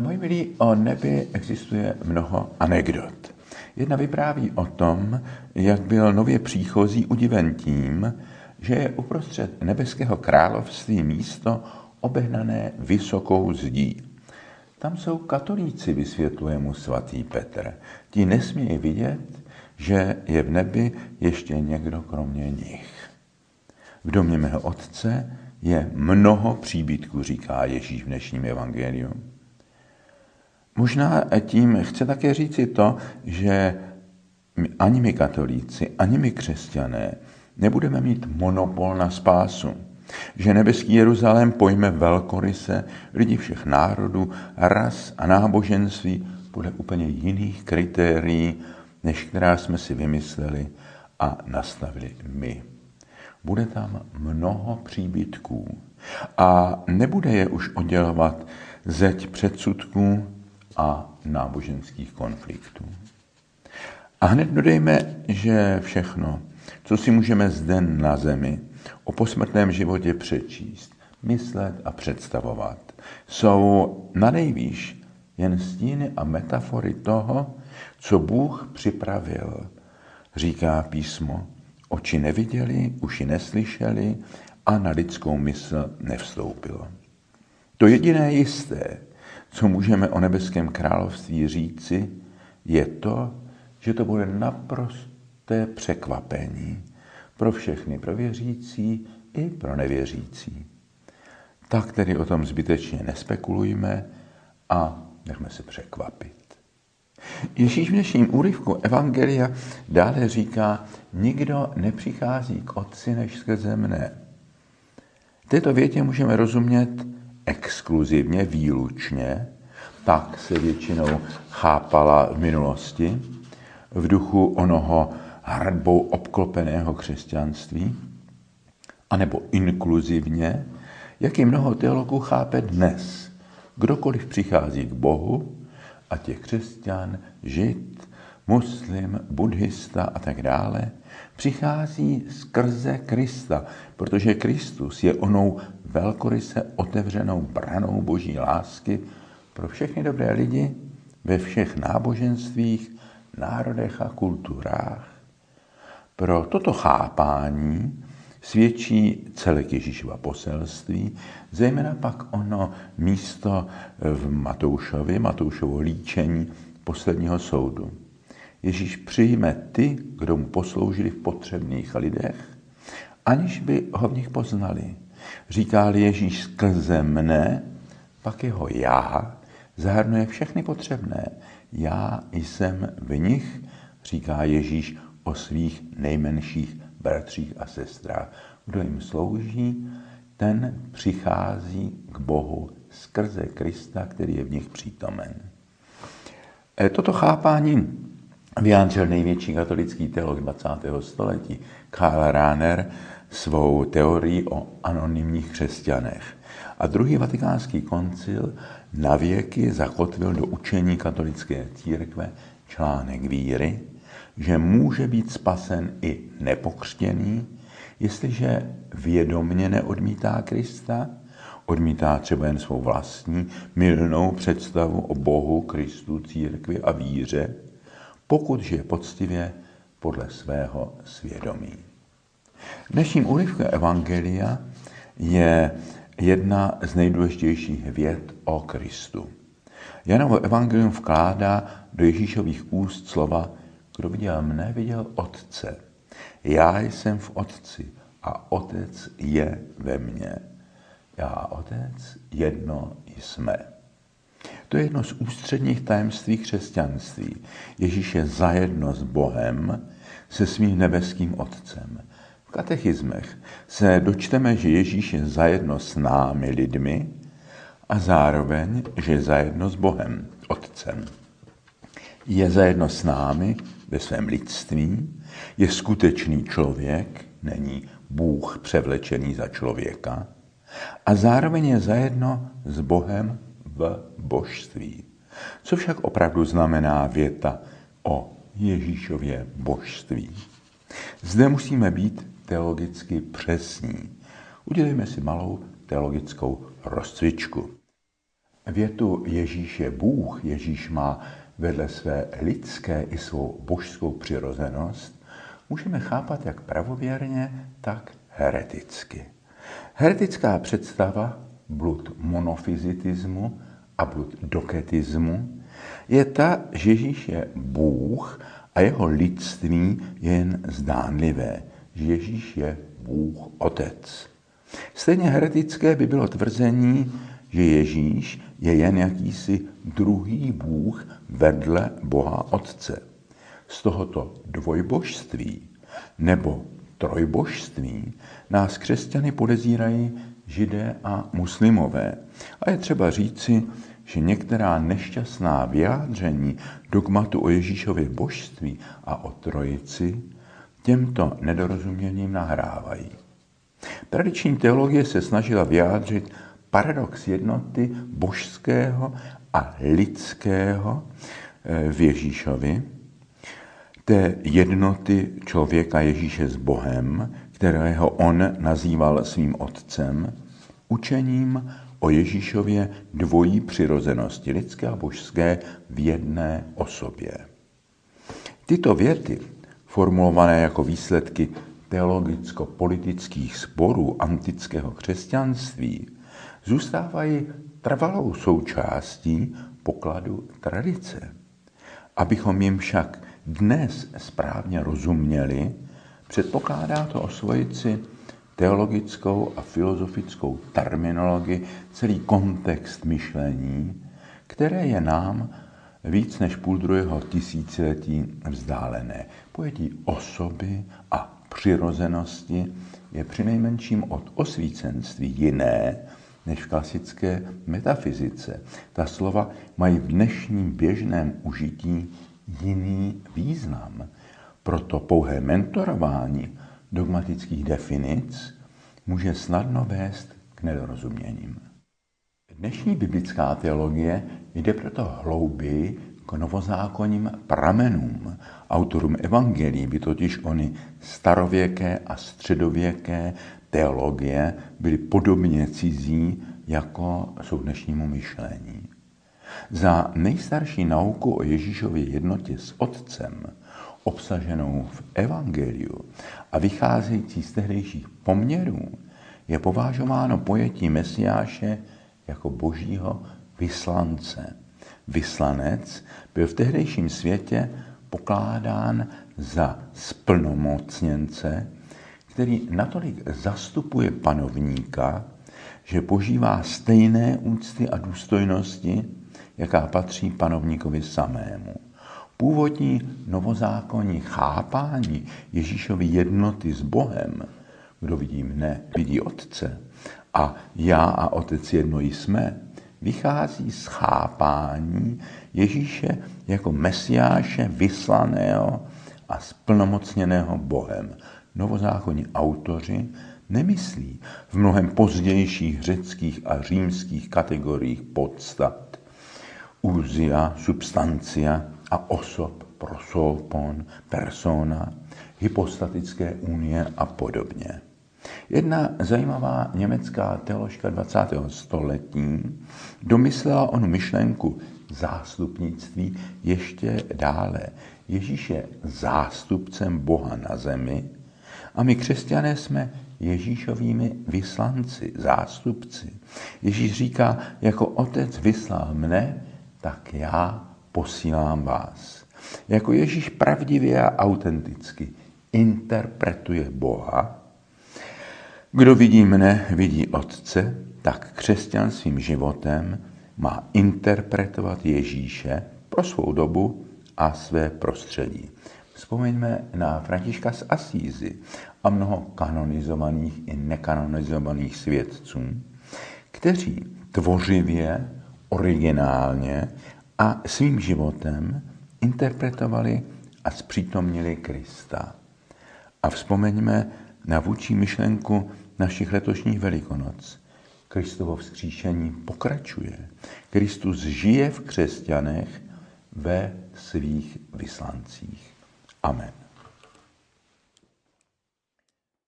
Moji milí, o nebi existuje mnoho anekdot. Jedna vypráví o tom, jak byl nově příchozí udiven tím, že je uprostřed nebeského království místo obehnané vysokou zdí. Tam jsou katolíci, vysvětluje mu svatý Petr. Ti nesmějí vidět, že je v nebi ještě někdo kromě nich. V domě mého otce je mnoho příbytků, říká Ježíš v dnešním evangeliu. Možná tím chce také říci to, že ani my katolíci, ani my křesťané nebudeme mít monopol na spásu. Že nebeský Jeruzalém pojme velkoryse lidi všech národů, ras a náboženství podle úplně jiných kritérií, než která jsme si vymysleli a nastavili my. Bude tam mnoho příbytků a nebude je už oddělovat zeď předsudků a náboženských konfliktů. A hned dodejme, že všechno, co si můžeme zde na zemi o posmrtném životě přečíst, myslet a představovat, jsou na nejvýš jen stíny a metafory toho, co Bůh připravil, říká písmo. Oči neviděli, uši neslyšeli a na lidskou mysl nevstoupilo. To jediné jisté, co můžeme o nebeském království říci, je to, že to bude naprosté překvapení pro všechny, pro věřící i pro nevěřící. Tak tedy o tom zbytečně nespekulujme a nechme se překvapit. Ježíš v dnešním úryvku Evangelia dále říká, nikdo nepřichází k Otci než skrze mne. Této větě můžeme rozumět exkluzivně, výlučně, tak se většinou chápala v minulosti, v duchu onoho hradbou obklopeného křesťanství, anebo inkluzivně, jak i mnoho teologů chápe dnes. Kdokoliv přichází k Bohu, ať je křesťan, žid, muslim, buddhista a tak dále, přichází skrze Krista, protože Kristus je onou velkoryse otevřenou branou boží lásky pro všechny dobré lidi ve všech náboženstvích, národech a kulturách. Pro toto chápání svědčí celek Ježíšova poselství, zejména pak ono místo v Matoušovi, Matoušovo líčení posledního soudu. Ježíš přijme ty, kdo mu posloužili v potřebných lidech, aniž by ho v nich poznali. Říká-li Ježíš skrze mne, pak jeho já zahrnuje všechny potřebné. Já jsem v nich, říká Ježíš o svých nejmenších bratřích a sestrách. Kdo jim slouží, ten přichází k Bohu skrze Krista, který je v nich přítomen. E, toto chápání vyjádřil největší katolický teolog 20. století Karl Rahner svou teorii o anonymních křesťanech. A druhý vatikánský koncil navěky zakotvil do učení katolické církve článek víry, že může být spasen i nepokřtěný, jestliže vědomně neodmítá Krista, odmítá třeba jen svou vlastní milnou představu o Bohu, Kristu, církvi a víře, pokud žije poctivě podle svého svědomí. Dnešním úryvkem Evangelia je jedna z nejdůležitějších věd o Kristu. Janovo evangelium vkládá do Ježíšových úst slova kdo viděl mne, viděl Otce. Já jsem v Otci a Otec je ve mně. Já a Otec jedno jsme. To je jedno z ústředních tajemství křesťanství. Ježíš je zajedno s Bohem, se svým nebeským Otcem. V katechismech se dočteme, že Ježíš je zajedno s námi lidmi a zároveň, že je zajedno s Bohem, Otcem. Je zajedno s námi ve svém lidství, je skutečný člověk, není Bůh převlečený za člověka, a zároveň je zajedno s Bohem v božství. Co však opravdu znamená věta o Ježíšově božství? Zde musíme být teologicky přesní. Udělejme si malou teologickou rozcvičku. Větu Ježíš je Bůh, Ježíš má vedle své lidské i svou božskou přirozenost, můžeme chápat jak pravověrně, tak hereticky. Heretická představa, blud monofyzitismu a blud doketismu, je ta, že Ježíš je Bůh a jeho lidství je jen zdánlivé. Že Ježíš je Bůh Otec. Stejně heretické by bylo tvrzení, že Ježíš je jen jakýsi druhý Bůh vedle Boha Otce. Z tohoto dvojbožství nebo trojbožství nás křesťany podezírají židé a muslimové. A je třeba říci, že některá nešťastná vyjádření dogmatu o Ježíšově božství a o trojici těmto nedorozuměním nahrávají. Tradiční teologie se snažila vyjádřit paradox jednoty božského a lidského eh, v Ježíšovi, té jednoty člověka Ježíše s Bohem, kterého on nazýval svým otcem, učením o Ježíšově dvojí přirozenosti, lidské a božské, v jedné osobě. Tyto věty, formulované jako výsledky teologicko-politických sporů antického křesťanství, zůstávají trvalou součástí pokladu tradice. Abychom jim však dnes správně rozuměli, předpokládá to osvojit si teologickou a filozofickou terminologii, celý kontext myšlení, které je nám víc než půl druhého tisíciletí vzdálené. Pojetí osoby a přirozenosti je přinejmenším od osvícenství jiné než v klasické metafyzice. Ta slova mají v dnešním běžném užití jiný význam. Proto pouhé mentorování dogmatických definic může snadno vést k nedorozuměním. Dnešní biblická teologie jde proto hlouběji k novozákonním pramenům. Autorům evangelií by totiž oni starověké a středověké teologie byly podobně cizí, jako jsou dnešnímu myšlení. Za nejstarší nauku o Ježíšově jednotě s Otcem obsaženou v Evangeliu a vycházející z tehdejších poměrů, je považováno pojetí Mesiáše jako božího vyslance. Vyslanec byl v tehdejším světě pokládán za splnomocněnce, který natolik zastupuje panovníka, že požívá stejné úcty a důstojnosti, jaká patří panovníkovi samému. Původní novozákonní chápání Ježíšovy jednoty s Bohem, kdo vidí mne, vidí Otce, a já a Otec jedno jsme, vychází z chápání Ježíše jako mesiáše vyslaného a splnomocněného Bohem. Novozákonní autoři nemyslí v mnohem pozdějších řeckých a římských kategoriích podstat. Úzia, substancia, a osob, prosopon, persona, hypostatické unie a podobně. Jedna zajímavá německá teoložka 20. století domyslela onu myšlenku zástupnictví ještě dále. Ježíš je zástupcem Boha na zemi a my křesťané jsme Ježíšovými vyslanci, zástupci. Ježíš říká, jako otec vyslal mne, tak já posílám vás. Jako Ježíš pravdivě a autenticky interpretuje Boha, kdo vidí mne, vidí Otce, tak křesťan svým životem má interpretovat Ježíše pro svou dobu a své prostředí. Vzpomeňme na Františka z Asízy a mnoho kanonizovaných i nekanonizovaných svědců, kteří tvořivě, originálně a svým životem interpretovali a zpřítomnili Krista. A vzpomeňme na vůči myšlenku našich letošních velikonoc. Kristovo vzkříšení pokračuje. Kristus žije v křesťanech ve svých vyslancích. Amen.